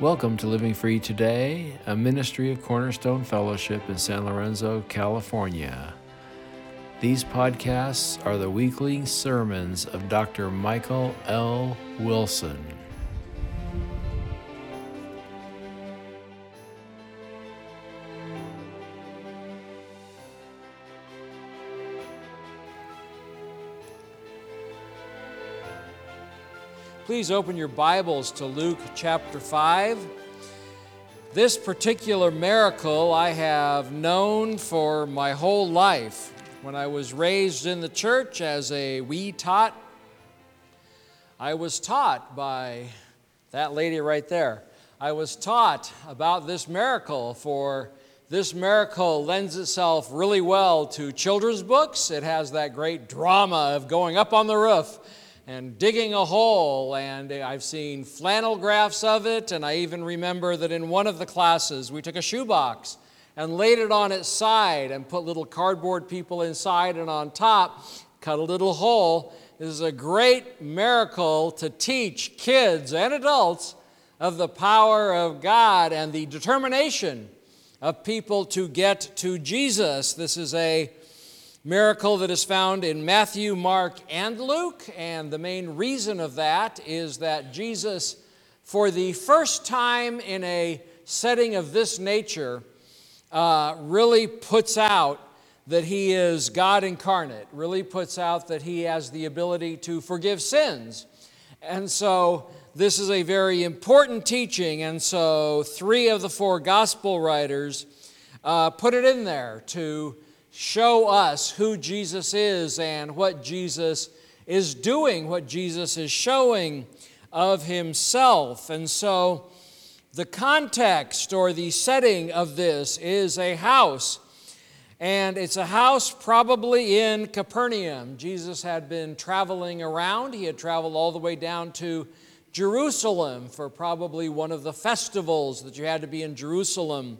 Welcome to Living Free Today, a ministry of Cornerstone Fellowship in San Lorenzo, California. These podcasts are the weekly sermons of Dr. Michael L. Wilson. Please open your Bibles to Luke chapter 5. This particular miracle I have known for my whole life. When I was raised in the church as a wee tot, I was taught by that lady right there. I was taught about this miracle, for this miracle lends itself really well to children's books. It has that great drama of going up on the roof and digging a hole, and I've seen flannel graphs of it, and I even remember that in one of the classes we took a shoebox and laid it on its side and put little cardboard people inside and on top, cut a little hole. This is a great miracle to teach kids and adults of the power of God and the determination of people to get to Jesus. This is a miracle that is found in Matthew, Mark, and Luke. And the main reason of that is that Jesus, for the first time in a setting of this nature, uh, really puts out that he is God incarnate, really puts out that he has the ability to forgive sins. And so, this is a very important teaching. And so, three of the four gospel writers uh, put it in there to show us who Jesus is and what Jesus is doing, what Jesus is showing of himself. And so, the context or the setting of this is a house. And it's a house probably in Capernaum. Jesus had been traveling around. He had traveled all the way down to Jerusalem for probably one of the festivals that you had to be in Jerusalem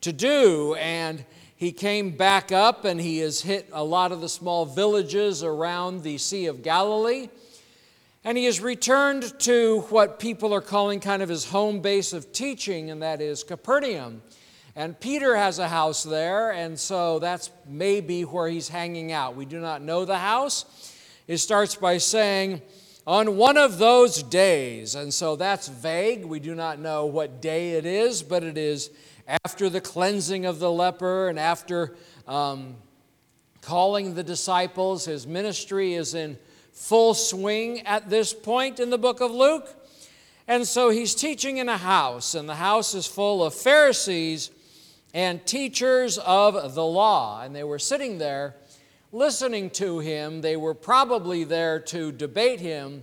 to do. And he came back up and he has hit a lot of the small villages around the Sea of Galilee. And he has returned to what people are calling kind of his home base of teaching, and that is Capernaum. And Peter has a house there, and so that's maybe where he's hanging out. We do not know the house. It starts by saying, on one of those days. And so that's vague. We do not know what day it is, but it is after the cleansing of the leper and after um, calling the disciples. His ministry is in full swing at this point in the book of Luke. And so he's teaching in a house, and the house is full of Pharisees and teachers of the law. And they were sitting there listening to him. They were probably there to debate him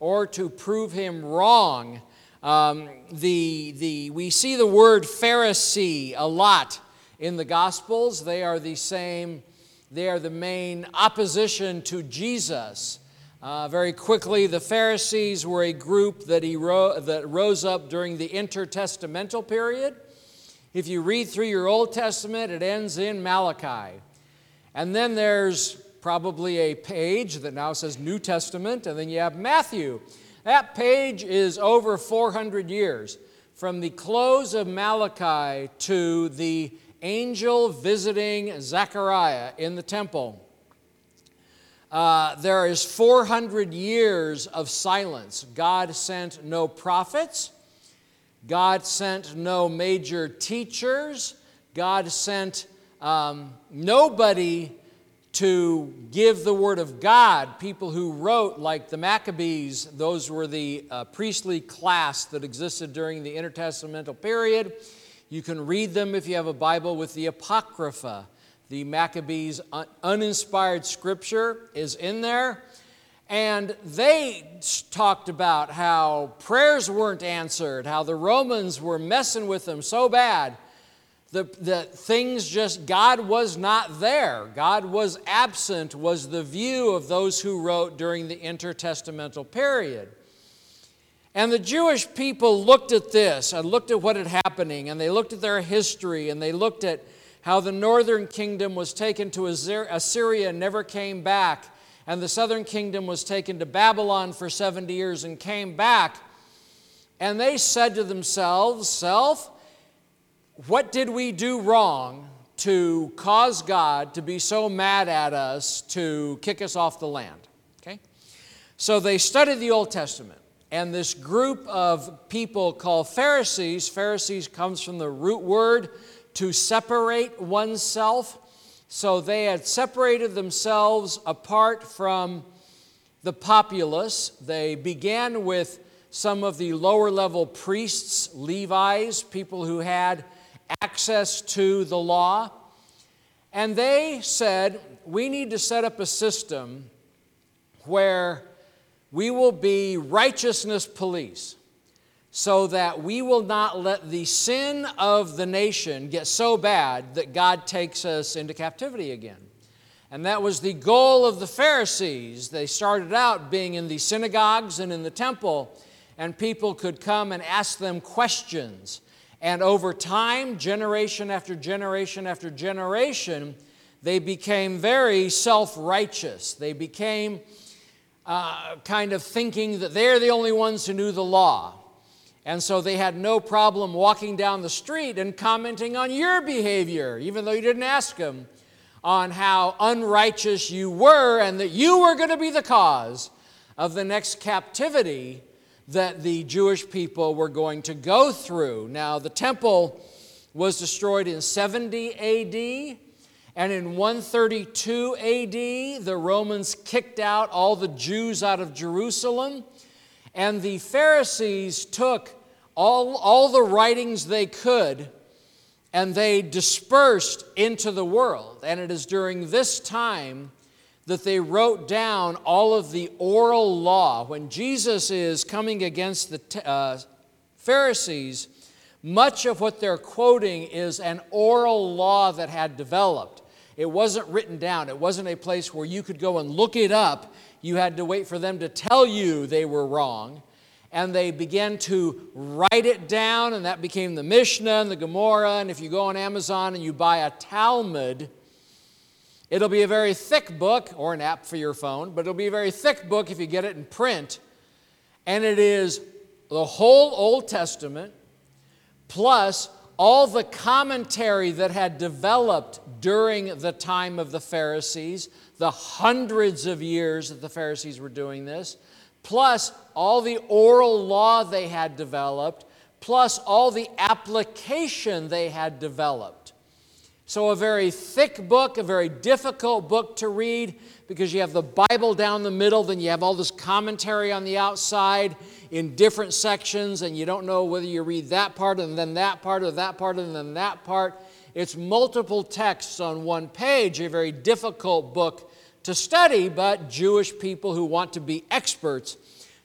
or to prove him wrong um, the, the, we see the word Pharisee a lot in the Gospels. They are the same, they are the main opposition to Jesus. Uh, very quickly, the Pharisees were a group that, he ro- that rose up during the intertestamental period. If you read through your Old Testament, it ends in Malachi. And then there's probably a page that now says New Testament, and then you have Matthew. That page is over 400 years from the close of Malachi to the angel visiting Zechariah in the temple. Uh, there is 400 years of silence. God sent no prophets. God sent no major teachers. God sent um, nobody to give the word of God. People who wrote, like the Maccabees, those were the uh, priestly class that existed during the intertestamental period. You can read them if you have a Bible with the Apocrypha. The Maccabees' un- uninspired scripture is in there. And they talked about how prayers weren't answered, how the Romans were messing with them so bad the, the things just, God was not there. God was absent, was the view of those who wrote during the intertestamental period. And the Jewish people looked at this and looked at what had happening, and they looked at their history, and they looked at how the northern kingdom was taken to Assyria and never came back, and the southern kingdom was taken to Babylon for 70 years and came back. and they said to themselves, Self, what did we do wrong to cause God to be so mad at us to kick us off the land? Okay? So they studied the Old Testament. And this group of people called Pharisees, Pharisees comes from the root word to separate oneself. So they had separated themselves apart from the populace. They began with some of the lower level priests, Levites, people who had access to the law. And they said, we need to set up a system where we will be righteousness police so that we will not let the sin of the nation get so bad that God takes us into captivity again. And that was the goal of the Pharisees. They started out being in the synagogues and in the temple, and people could come and ask them questions. And over time, generation after generation after generation, they became very self righteous. They became uh, kind of thinking that they're the only ones who knew the law. And so they had no problem walking down the street and commenting on your behavior, even though you didn't ask them, on how unrighteous you were and that you were going to be the cause of the next captivity that the Jewish people were going to go through. Now, the temple was destroyed in 70 AD, and in 132 AD, the Romans kicked out all the Jews out of Jerusalem, and the Pharisees took all, all the writings they could and they dispersed into the world. And it is during this time that they wrote down all of the oral law. When Jesus is coming against the uh, Pharisees, much of what they're quoting is an oral law that had developed. It wasn't written down, it wasn't a place where you could go and look it up. You had to wait for them to tell you they were wrong. And they began to write it down, and that became the Mishnah and the Gemara. And if you go on Amazon and you buy a Talmud, It'll be a very thick book, or an app for your phone, but it'll be a very thick book if you get it in print. And it is the whole Old Testament plus all the commentary that had developed during the time of the Pharisees, the hundreds of years that the Pharisees were doing this, plus all the oral law they had developed, plus all the application they had developed. So, a very thick book, a very difficult book to read because you have the Bible down the middle, then you have all this commentary on the outside in different sections, and you don't know whether you read that part and then that part or that part and then that part. It's multiple texts on one page, a very difficult book to study, but Jewish people who want to be experts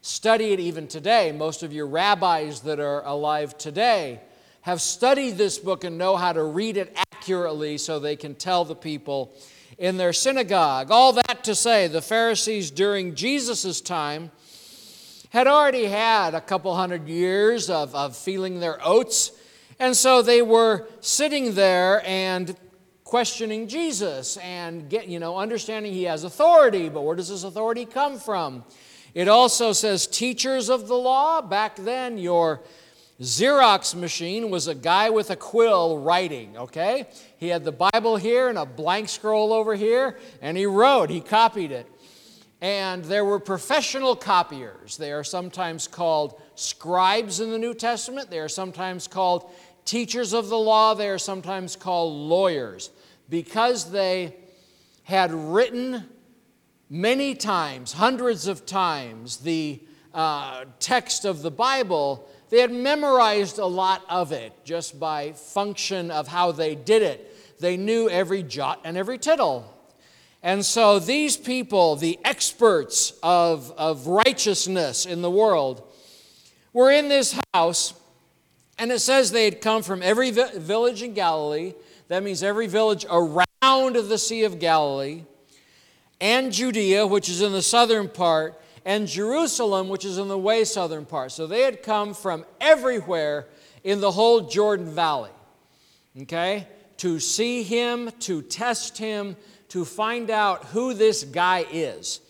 study it even today. Most of your rabbis that are alive today have studied this book and know how to read it accurately so they can tell the people in their synagogue. All that to say, the Pharisees during Jesus' time had already had a couple hundred years of, of feeling their oats, and so they were sitting there and questioning Jesus and get, you know, understanding he has authority, but where does this authority come from? It also says teachers of the law. Back then, your Xerox machine was a guy with a quill writing, okay? He had the Bible here and a blank scroll over here, and he wrote, he copied it. And there were professional copiers. They are sometimes called scribes in the New Testament, they are sometimes called teachers of the law, they are sometimes called lawyers. Because they had written many times, hundreds of times, the uh, text of the Bible, they had memorized a lot of it just by function of how they did it. They knew every jot and every tittle. And so these people, the experts of, of righteousness in the world, were in this house, and it says they had come from every vi- village in Galilee. That means every village around the Sea of Galilee, and Judea, which is in the southern part, and Jerusalem, which is in the way southern part. So they had come from everywhere in the whole Jordan Valley, okay, to see him, to test him, to find out who this guy is.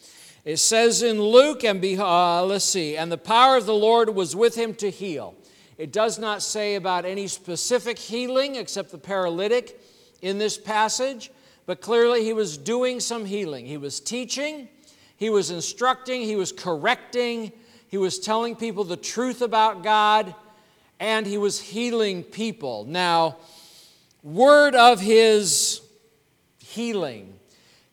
It says in Luke, and be, uh, let's see, and the power of the Lord was with him to heal. It does not say about any specific healing except the paralytic in this passage, but clearly he was doing some healing. He was teaching, he was instructing, he was correcting, he was telling people the truth about God, and he was healing people. Now, word of his healing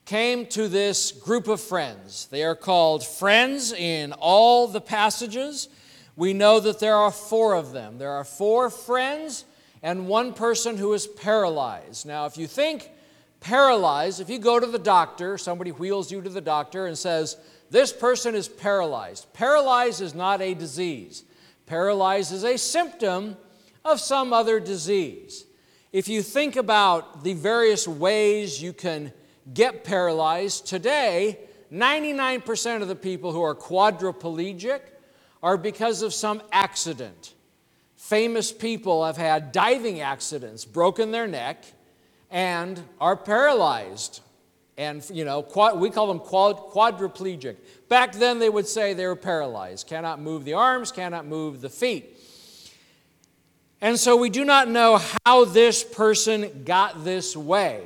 came to this group of friends. They are called friends in all the passages. We know that there are four of them. There are four friends and one person who is paralyzed. Now, if you think paralyzed, if you go to the doctor, somebody wheels you to the doctor and says, This person is paralyzed. Paralyzed is not a disease, paralyzed is a symptom of some other disease. If you think about the various ways you can get paralyzed. Today, 99% of the people who are quadriplegic are because of some accident. Famous people have had diving accidents, broken their neck, and are paralyzed. And, you know, quad, we call them quad, quadriplegic. Back then, they would say they were paralyzed, cannot move the arms, cannot move the feet. And so we do not know how this person got this way.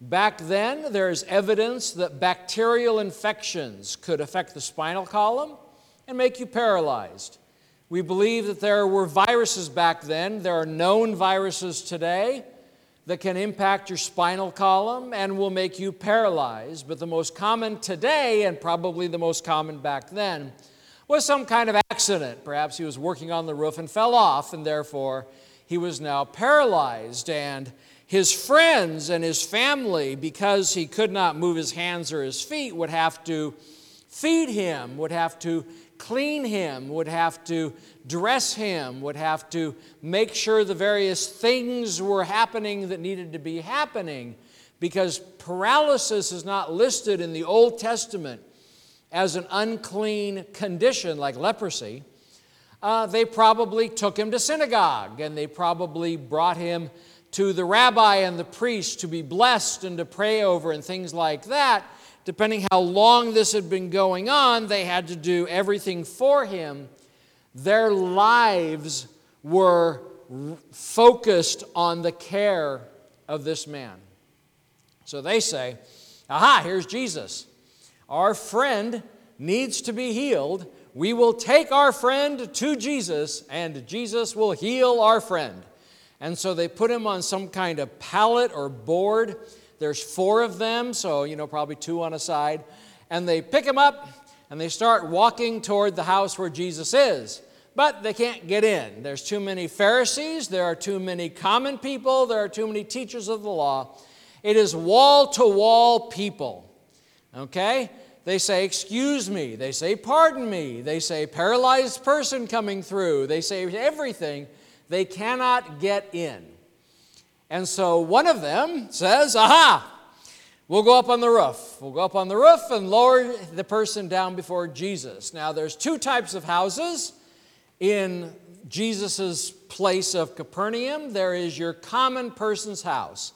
Back then, there's evidence that bacterial infections could affect the spinal column and make you paralyzed. We believe that there were viruses back then. There are known viruses today that can impact your spinal column and will make you paralyzed. But the most common today, and probably the most common back then, was some kind of accident. Perhaps he was working on the roof and fell off, and therefore he was now paralyzed. And his friends and his family, because he could not move his hands or his feet, would have to feed him, would have to clean him, would have to dress him, would have to make sure the various things were happening that needed to be happening, because paralysis is not listed in the Old Testament as an unclean condition like leprosy. Uh, they probably took him to synagogue and they probably brought him to the rabbi and the priest to be blessed and to pray over and things like that. Depending how long this had been going on, they had to do everything for him. Their lives were focused on the care of this man. So they say, Aha, here's Jesus. Our friend needs to be healed. We will take our friend to Jesus, and Jesus will heal our friend. And so they put him on some kind of pallet or board. There's four of them, so, you know, probably two on a side. And they pick him up and they start walking toward the house where Jesus is. But they can't get in. There's too many Pharisees, there are too many common people, there are too many teachers of the law. It is wall to wall people. Okay? They say, Excuse me. They say, Pardon me. They say, Paralyzed person coming through. They say everything they cannot get in. And so one of them says, Aha, we'll go up on the roof. We'll go up on the roof and lower the person down before Jesus. Now, there's two types of houses in Jesus' place of Capernaum. There is your common person's house,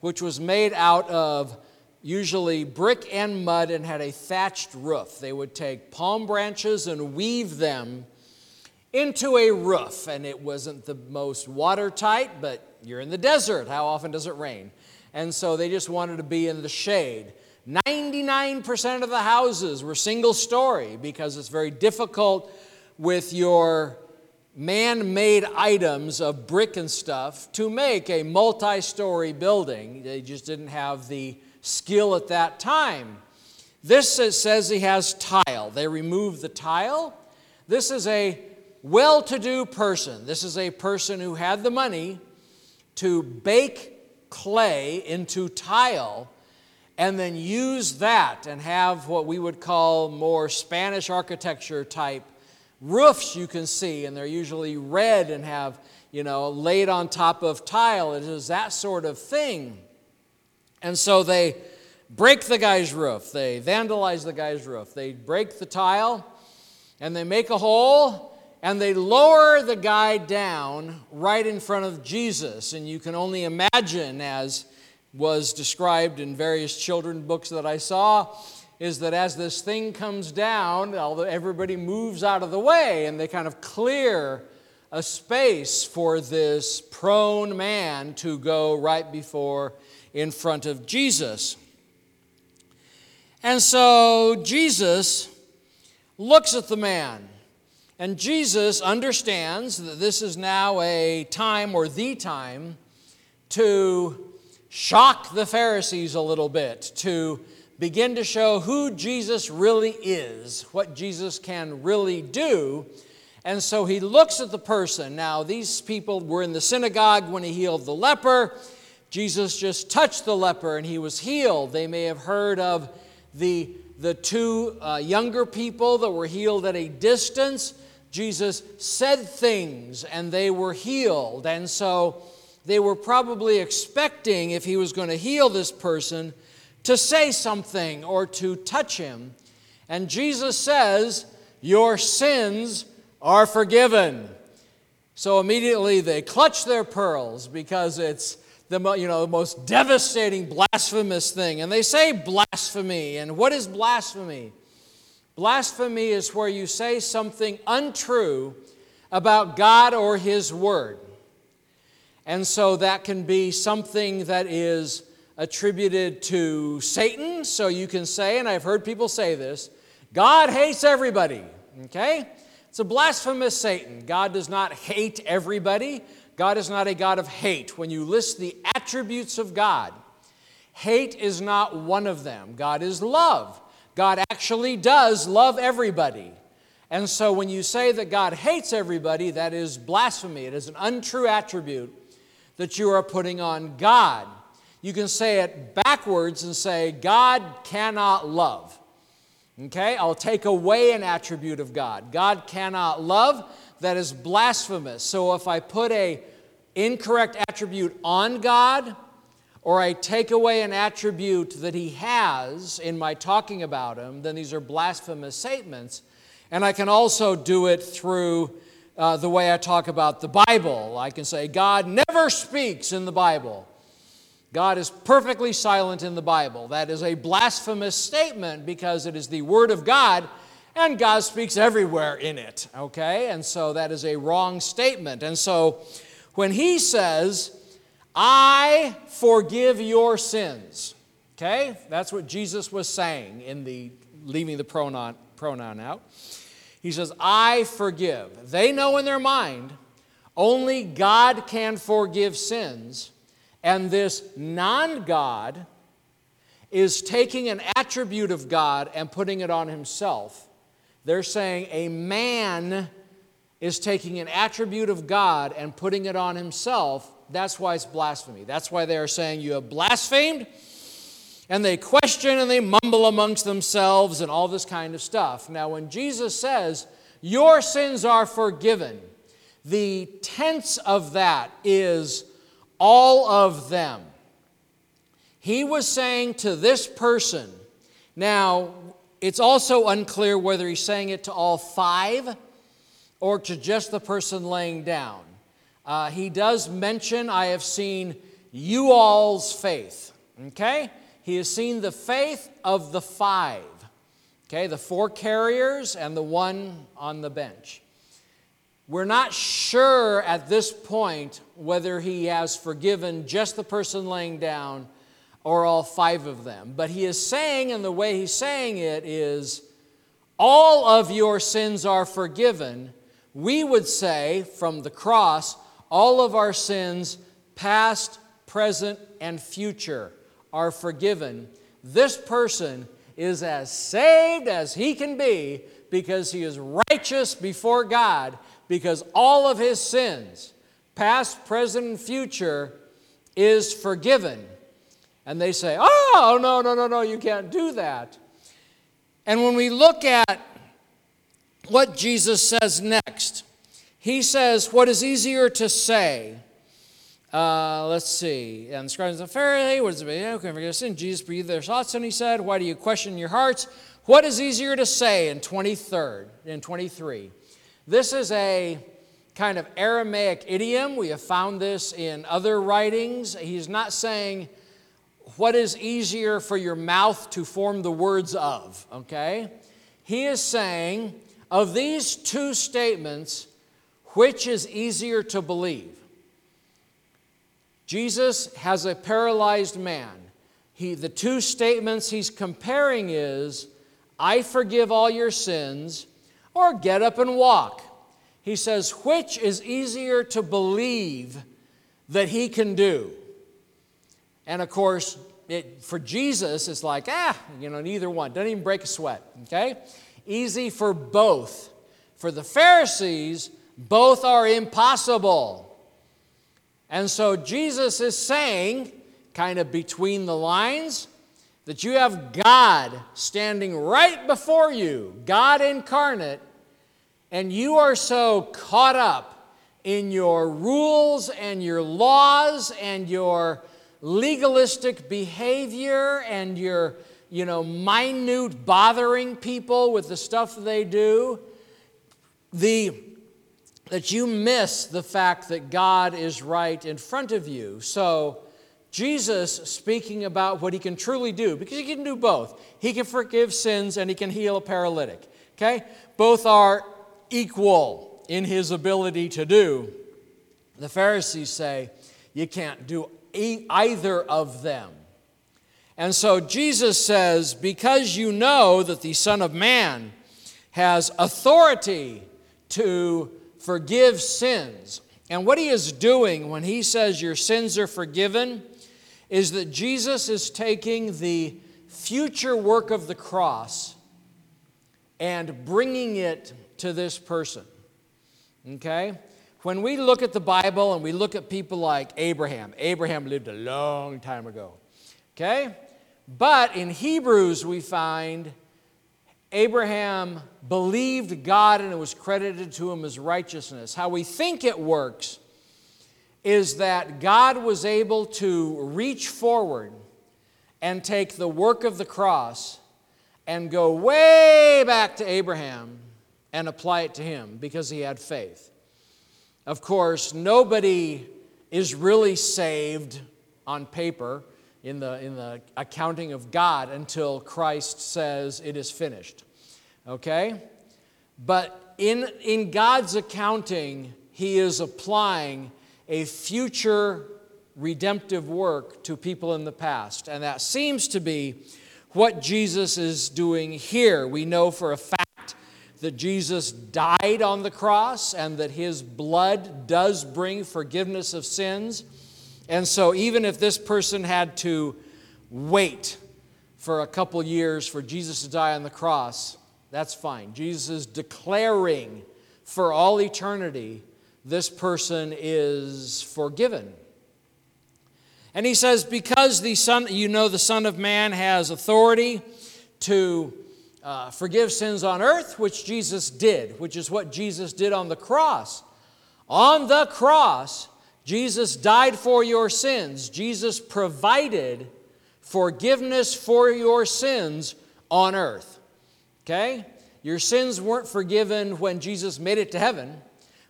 which was made out of usually brick and mud and had a thatched roof. They would take palm branches and weave them into a roof, and it wasn't the most watertight, but you're in the desert. How often does it rain? And so they just wanted to be in the shade. 99% of the houses were single story because it's very difficult with your man made items of brick and stuff to make a multi story building. They just didn't have the skill at that time. This says he has tile. They remove the tile. This is a well to do person. This is a person who had the money to bake clay into tile and then use that and have what we would call more Spanish architecture type roofs you can see, and they're usually red and have, you know, laid on top of tile. It is that sort of thing. And so they break the guy's roof, they vandalize the guy's roof, they break the tile, and they make a hole and they lower the guy down right in front of Jesus. And you can only imagine, as was described in various children books that I saw, is that as this thing comes down, everybody moves out of the way and they kind of clear a space for this prone man to go right before in front of Jesus. And so Jesus looks at the man, and Jesus understands that this is now a time or the time to shock the Pharisees a little bit, to begin to show who Jesus really is, what Jesus can really do. And so he looks at the person. Now, these people were in the synagogue when he healed the leper. Jesus just touched the leper and he was healed. They may have heard of the, the two uh, younger people that were healed at a distance. Jesus said things and they were healed. And so they were probably expecting, if he was going to heal this person, to say something or to touch him. And Jesus says, Your sins are forgiven. So immediately they clutch their pearls because it's the, you know, the most devastating, blasphemous thing. And they say blasphemy. And what is blasphemy? Blasphemy is where you say something untrue about God or His Word. And so that can be something that is attributed to Satan. So you can say, and I've heard people say this God hates everybody. Okay? It's a blasphemous Satan. God does not hate everybody. God is not a God of hate. When you list the attributes of God, hate is not one of them. God is love. God actually does love everybody. And so when you say that God hates everybody, that is blasphemy. It is an untrue attribute that you are putting on God. You can say it backwards and say, God cannot love. Okay, I'll take away an attribute of God. God cannot love, that is blasphemous. So if I put a incorrect attribute on God, or I take away an attribute that he has in my talking about him, then these are blasphemous statements. And I can also do it through uh, the way I talk about the Bible. I can say, God never speaks in the Bible. God is perfectly silent in the Bible. That is a blasphemous statement because it is the Word of God and God speaks everywhere in it, okay? And so that is a wrong statement. And so when he says, I forgive your sins, okay? That's what Jesus was saying in the leaving the pronoun, pronoun out. He says, I forgive. They know in their mind only God can forgive sins. And this non God is taking an attribute of God and putting it on himself. They're saying a man is taking an attribute of God and putting it on himself. That's why it's blasphemy. That's why they are saying you have blasphemed. And they question and they mumble amongst themselves and all this kind of stuff. Now, when Jesus says, Your sins are forgiven, the tense of that is all of them. He was saying to this person, now it's also unclear whether he's saying it to all five or to just the person laying down. Uh, he does mention, I have seen you all's faith. Okay? He has seen the faith of the five. Okay, the four carriers and the one on the bench. We're not sure at this point whether he has forgiven just the person laying down or all five of them. But he is saying, and the way he's saying it is, all of your sins are forgiven. We would say from the cross, all of our sins, past, present, and future, are forgiven. This person is as saved as he can be because he is righteous before God because all of his sins, past, present, and future, is forgiven. And they say, oh, no, no, no, no, you can't do that. And when we look at what Jesus says next, he says, What is easier to say? Uh, let's see. And the scribes and the Pharisees, what is it? Okay, forgive sin. Jesus breathed their thoughts, and he said, Why do you question your hearts? What is easier to say in 23rd, in 23? This is a kind of Aramaic idiom. We have found this in other writings. He's not saying, what is easier for your mouth to form the words of, okay? He is saying, of these two statements, which is easier to believe? Jesus has a paralyzed man. He, the two statements he's comparing is, I forgive all your sins, or get up and walk. He says, which is easier to believe that he can do? And of course, it, for Jesus, it's like, ah, you know, neither one. Doesn't even break a sweat, okay? Easy for both. For the Pharisees, both are impossible. And so Jesus is saying, kind of between the lines, that you have God standing right before you, God incarnate, and you are so caught up in your rules and your laws and your legalistic behavior and your you know minute bothering people with the stuff they do the that you miss the fact that God is right in front of you. So, Jesus speaking about what he can truly do, because he can do both. He can forgive sins and he can heal a paralytic. Okay? Both are equal in his ability to do. The Pharisees say you can't do either of them. And so Jesus says, Because you know that the Son of Man has authority to forgive sins. And what he is doing when he says your sins are forgiven is that Jesus is taking the future work of the cross and bringing it to this person. Okay? When we look at the Bible and we look at people like Abraham, Abraham lived a long time ago. Okay? But in Hebrews, we find Abraham believed God and it was credited to him as righteousness. How we think it works is that God was able to reach forward and take the work of the cross and go way back to Abraham and apply it to him because he had faith. Of course, nobody is really saved on paper in the, in the accounting of God until Christ says it is finished. Okay? But in, in God's accounting, He is applying a future redemptive work to people in the past. And that seems to be what Jesus is doing here. We know for a fact that Jesus died on the cross and that his blood does bring forgiveness of sins. And so, even if this person had to wait for a couple years for Jesus to die on the cross, that's fine. Jesus is declaring for all eternity this person is forgiven. And he says, because the Son, you know, the Son of Man has authority to uh, forgive sins on earth, which Jesus did, which is what Jesus did on the cross. On the cross, Jesus died for your sins. Jesus provided forgiveness for your sins on earth. Okay? Your sins weren't forgiven when Jesus made it to heaven.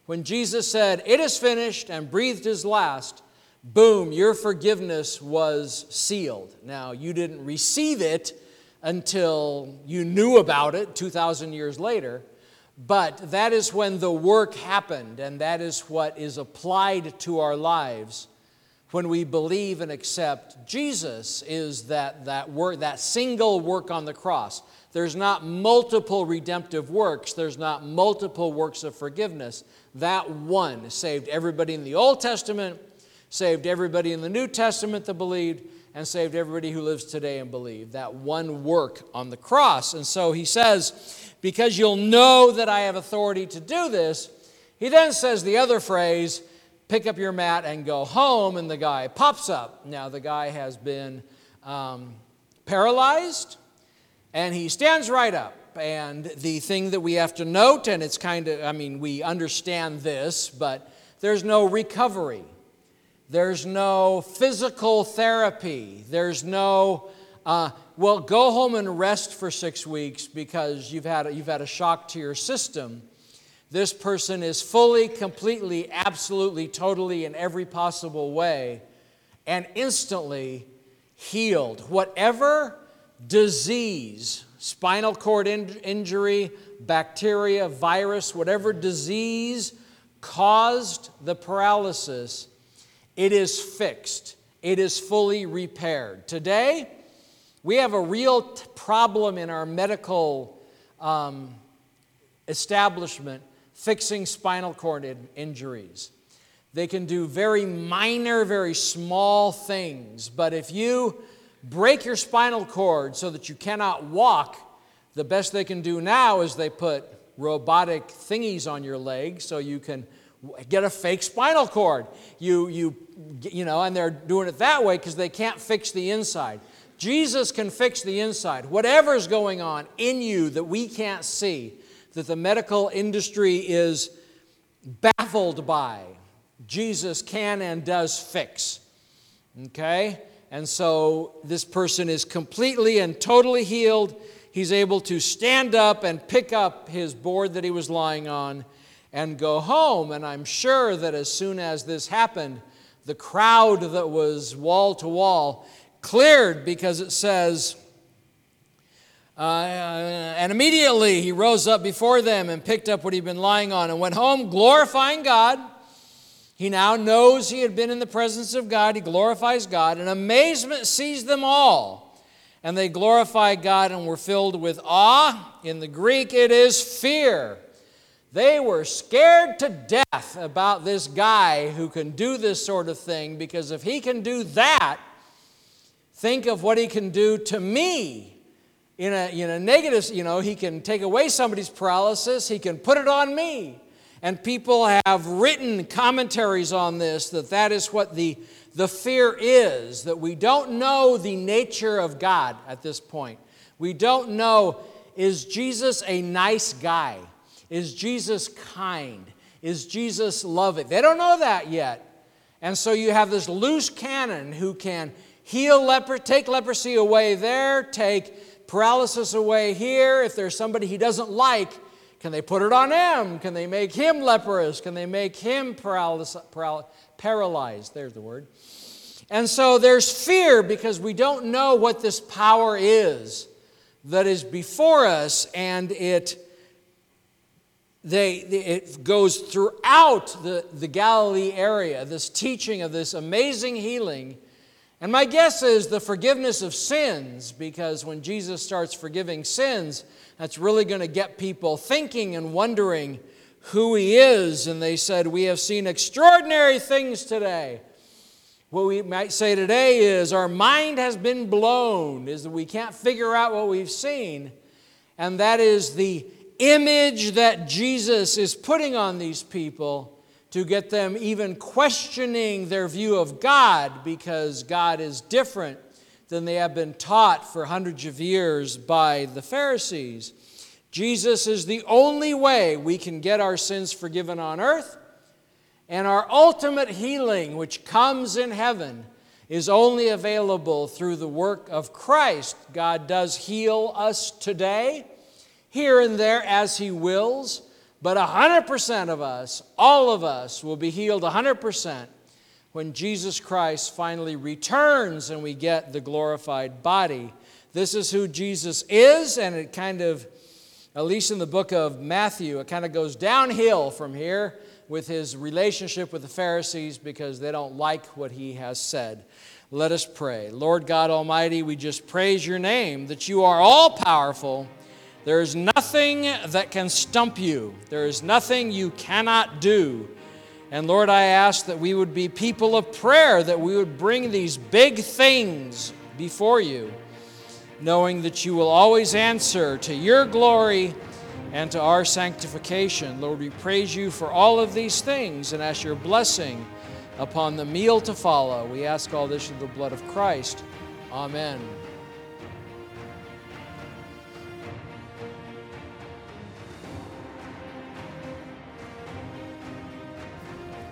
When Jesus said, It is finished, and breathed his last, boom, your forgiveness was sealed. Now, you didn't receive it until you knew about it 2,000 years later. But that is when the work happened, and that is what is applied to our lives when we believe and accept Jesus is that, that, work, that single work on the cross. There's not multiple redemptive works, there's not multiple works of forgiveness. That one saved everybody in the Old Testament, saved everybody in the New Testament that believed, and saved everybody who lives today and believe. That one work on the cross. And so he says, because you'll know that I have authority to do this. He then says the other phrase, pick up your mat and go home, and the guy pops up. Now, the guy has been um, paralyzed, and he stands right up. And the thing that we have to note, and it's kind of, I mean, we understand this, but there's no recovery. There's no physical therapy. There's no uh, well, go home and rest for six weeks because you've had, a, you've had a shock to your system. This person is fully, completely, absolutely, totally, in every possible way, and instantly healed. Whatever disease, spinal cord in- injury, bacteria, virus, whatever disease caused the paralysis, it is fixed. It is fully repaired. Today, we have a real t- problem in our medical um, establishment fixing spinal cord in- injuries. They can do very minor, very small things, but if you break your spinal cord so that you cannot walk, the best they can do now is they put robotic thingies on your leg so you can get a fake spinal cord. You, you, you know, and they're doing it that way because they can't fix the inside. Jesus can fix the inside. Whatever's going on in you that we can't see, that the medical industry is baffled by, Jesus can and does fix. Okay? And so this person is completely and totally healed. He's able to stand up and pick up his board that he was lying on and go home. And I'm sure that as soon as this happened, the crowd that was wall to wall cleared because it says, uh, and immediately he rose up before them and picked up what he'd been lying on and went home glorifying God. He now knows he had been in the presence of God. He glorifies God, and amazement seized them all. And they glorified God and were filled with awe. In the Greek, it is fear. They were scared to death about this guy who can do this sort of thing because if he can do that, think of what he can do to me. In a, in a negative, you know, he can take away somebody's paralysis, he can put it on me. And people have written commentaries on this that that is what the, the fear is, that we don't know the nature of God at this point. We don't know, is Jesus a nice guy? Is Jesus kind? Is Jesus loving? They don't know that yet. And so you have this loose cannon who can heal leper, take leprosy away there, take paralysis away here. If there's somebody he doesn't like, can they put it on him? Can they make him leprous? Can they make him paralyzed? paralyzed? There's the word. And so there's fear because we don't know what this power is that is before us, and it, they, it goes throughout the, the Galilee area, this teaching of this amazing healing. And my guess is the forgiveness of sins, because when Jesus starts forgiving sins, that's really going to get people thinking and wondering who he is. And they said, We have seen extraordinary things today. What we might say today is our mind has been blown, is that we can't figure out what we've seen. And that is the image that Jesus is putting on these people to get them even questioning their view of God because God is different than they have been taught for hundreds of years by the Pharisees. Jesus is the only way we can get our sins forgiven on earth and our ultimate healing, which comes in heaven, is only available through the work of Christ. God does heal us today, here and there as He wills, but 100% of us, all of us, will be healed 100% when Jesus Christ finally returns and we get the glorified body. This is who Jesus is, and it kind of, at least in the book of Matthew, it kind of goes downhill from here with his relationship with the Pharisees because they don't like what he has said. Let us pray. Lord God Almighty, we just praise your name that you are all powerful. There is nothing that can stump you, there is nothing you cannot do. And Lord, I ask that we would be people of prayer, that we would bring these big things before you, knowing that you will always answer to your glory and to our sanctification. Lord, we praise you for all of these things and ask your blessing upon the meal to follow. We ask all this in the blood of Christ. Amen.